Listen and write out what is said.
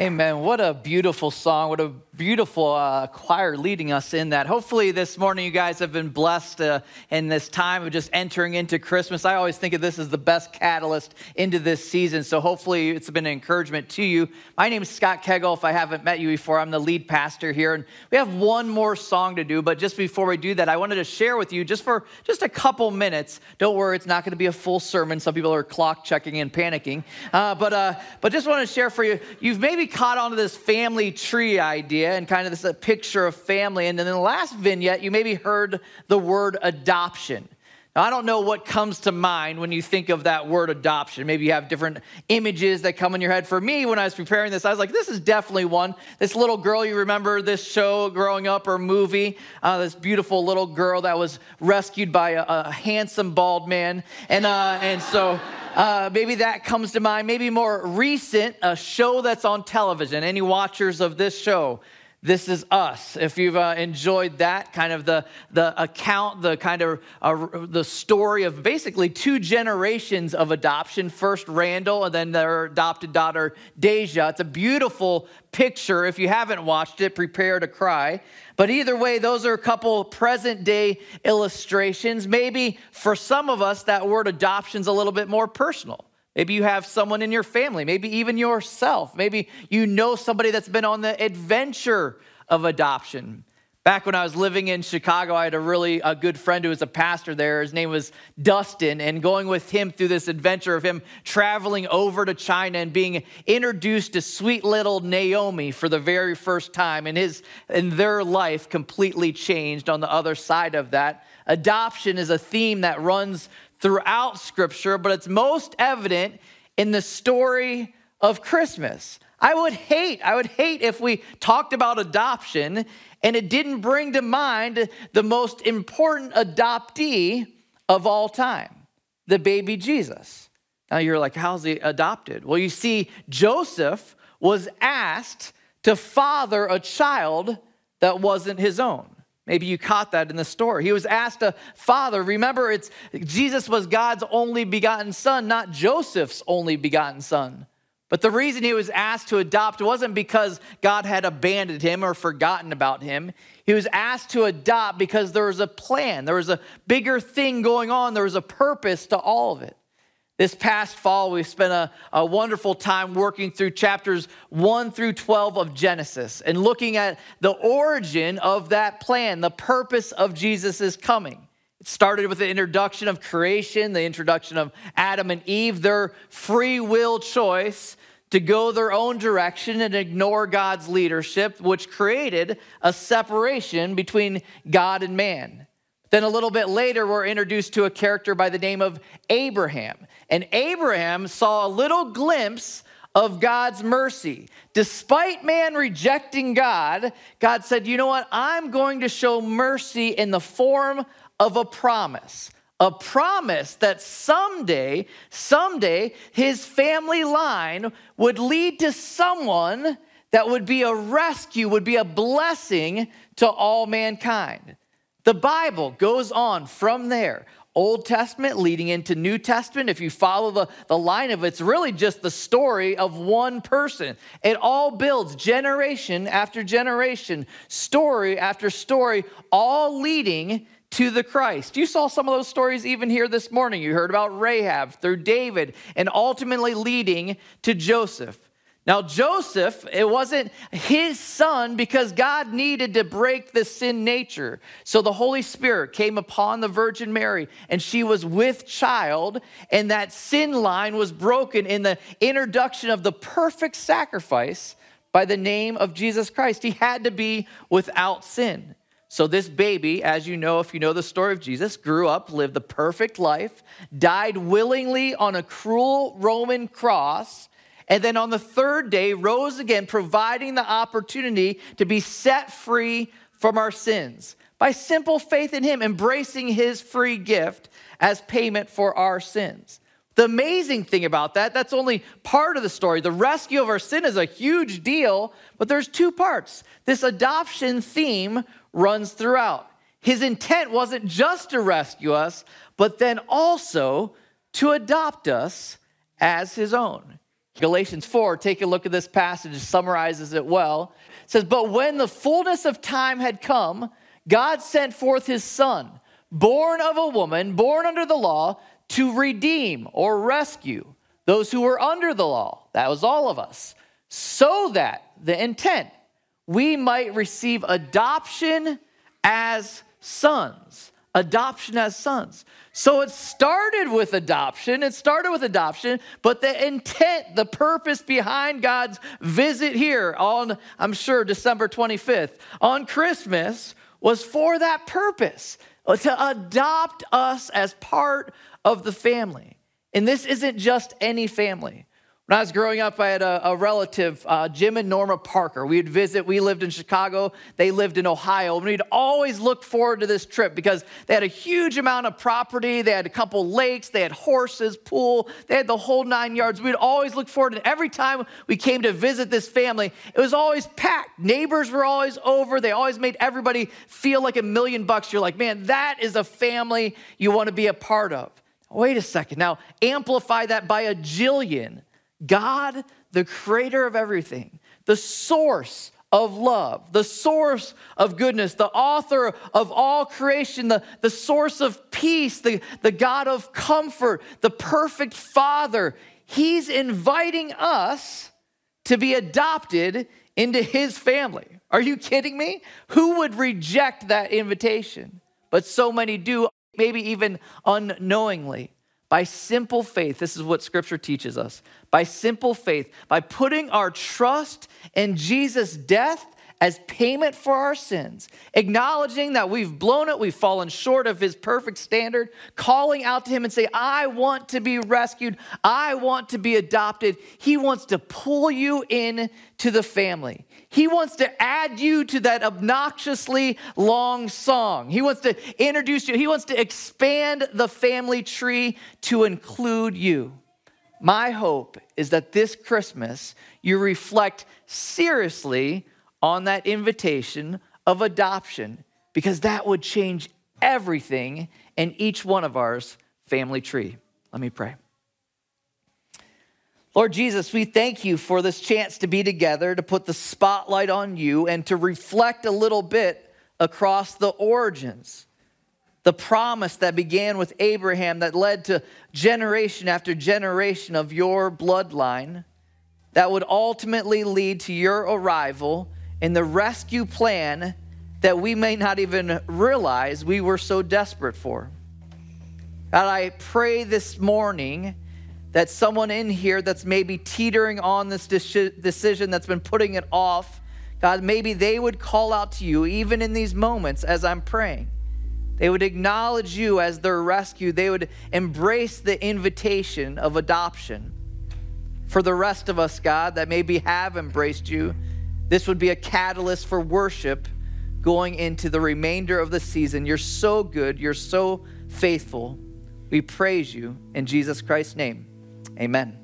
Amen. What a beautiful song. What a beautiful uh, choir leading us in that. Hopefully, this morning you guys have been blessed uh, in this time of just entering into Christmas. I always think of this as the best catalyst into this season. So, hopefully, it's been an encouragement to you. My name is Scott Kegel. If I haven't met you before, I'm the lead pastor here. And we have one more song to do. But just before we do that, I wanted to share with you just for just a couple minutes. Don't worry, it's not going to be a full sermon. Some people are clock checking and panicking. Uh, but, uh, but just want to share for you. You've maybe caught on to this family tree idea idea and kind of this picture of family. And then in the last vignette, you maybe heard the word adoption. Now, I don't know what comes to mind when you think of that word adoption. Maybe you have different images that come in your head. For me, when I was preparing this, I was like, this is definitely one. This little girl, you remember this show growing up or movie? Uh, this beautiful little girl that was rescued by a, a handsome bald man. And, uh, and so uh, maybe that comes to mind. Maybe more recent, a show that's on television. Any watchers of this show? This is Us. If you've uh, enjoyed that, kind of the, the account, the kind of uh, the story of basically two generations of adoption. First Randall, and then their adopted daughter Deja. It's a beautiful picture. If you haven't watched it, prepare to cry. But either way, those are a couple present day illustrations. Maybe for some of us, that word adoption's a little bit more personal. Maybe you have someone in your family, maybe even yourself. Maybe you know somebody that's been on the adventure of adoption. Back when I was living in Chicago, I had a really a good friend who was a pastor there. His name was Dustin, and going with him through this adventure of him traveling over to China and being introduced to sweet little Naomi for the very first time, and his and their life completely changed on the other side of that. Adoption is a theme that runs throughout Scripture, but it's most evident in the story of Christmas. I would hate, I would hate if we talked about adoption and it didn't bring to mind the most important adoptee of all time, the baby Jesus. Now you're like, how's he adopted? Well, you see, Joseph was asked to father a child that wasn't his own. Maybe you caught that in the story. He was asked to father. Remember, it's Jesus was God's only begotten son, not Joseph's only begotten son. But the reason he was asked to adopt wasn't because God had abandoned him or forgotten about him. He was asked to adopt because there was a plan, there was a bigger thing going on, there was a purpose to all of it. This past fall, we spent a, a, wonderful time working through chapters 1 through 12 of Genesis and looking at the origin of that plan, the purpose of Jesus' coming. It started with the introduction of creation, the introduction of Adam and Eve, their free will choice to go their own direction and ignore God's leadership, which created a separation between God and man. Then a little bit later, we're introduced to a character by the name of Abraham. And Abraham saw a little glimpse of God's mercy. Despite man rejecting God, God said, You know what? I'm going to show mercy in the form of a promise. A promise that someday, someday, his family line would lead to someone that would be a rescue, would be a blessing to all mankind. The Bible goes on from there Old Testament leading into New Testament, if you follow the, the line of it, it's really just the story of one person. It all builds generation after generation, story after story, all leading to the Christ. You saw some of those stories even here this morning. You heard about Rahab through David and ultimately leading to Joseph. Now, Joseph, it wasn't his son because God needed to break the sin nature. So the Holy Spirit came upon the Virgin Mary and she was with child, and that sin line was broken in the introduction of the perfect sacrifice by the name of Jesus Christ. He had to be without sin. So, this baby, as you know, if you know the story of Jesus, grew up, lived the perfect life, died willingly on a cruel Roman cross and then on the third day rose again, providing the opportunity to be set free from our sins by simple faith in Him, embracing His free gift as payment for our sins. The amazing thing about that, that's only part of the story. The rescue of our sin is a huge deal, but there's two parts. This adoption theme runs throughout. His intent wasn't just to rescue us, but then also to adopt us as his own. Galatians 4, take a look at this passage, summarizes it well. It says, But when the fullness of time had come, God sent forth his son, born of a woman, born under the law, to redeem or rescue those who were under the law. That was all of us. So that the intent, we might receive adoption as sons. Adoption as sons. So it started with adoption. It started with adoption, but the intent, the purpose behind God's visit here on, I'm sure, December 25th, on Christmas, was for that purpose to adopt us as part of the family. And this isn't just any family. When I was growing up, I had a, a relative, uh, Jim and Norma Parker. We'd visit, we lived in Chicago, they lived in Ohio. And we'd always look forward to this trip because they had a huge amount of property. They had a couple lakes, they had horses, pool, they had the whole nine yards. We'd always look forward. And every time we came to visit this family, it was always packed. Neighbors were always over. They always made everybody feel like a million bucks. You're like, man, that is a family you want to be a part of. Wait a second. Now, amplify that by a jillion. God, the creator of everything, the source of love, the source of goodness, the author of all creation, the, the source of peace, the, the God of comfort, the perfect Father. He's inviting us to be adopted into his family. Are you kidding me? Who would reject that invitation? But so many do, maybe even unknowingly. By simple faith, this is what scripture teaches us. By simple faith, by putting our trust in Jesus' death as payment for our sins, acknowledging that we've blown it, we've fallen short of his perfect standard, calling out to him and say, I want to be rescued, I want to be adopted. He wants to pull you in to the family. He wants to add you to that obnoxiously long song. He wants to introduce you, he wants to expand the family tree to include you. My hope is that this Christmas you reflect seriously on that invitation of adoption because that would change everything in each one of ours family tree. Let me pray. Lord Jesus, we thank you for this chance to be together, to put the spotlight on you, and to reflect a little bit across the origins. The promise that began with Abraham, that led to generation after generation of your bloodline, that would ultimately lead to your arrival in the rescue plan that we may not even realize we were so desperate for. God, I pray this morning that someone in here that's maybe teetering on this decision that's been putting it off, God, maybe they would call out to you even in these moments as I'm praying. They would acknowledge you as their rescue. They would embrace the invitation of adoption. For the rest of us, God, that maybe have embraced you, this would be a catalyst for worship going into the remainder of the season. You're so good. You're so faithful. We praise you in Jesus Christ's name. Amen.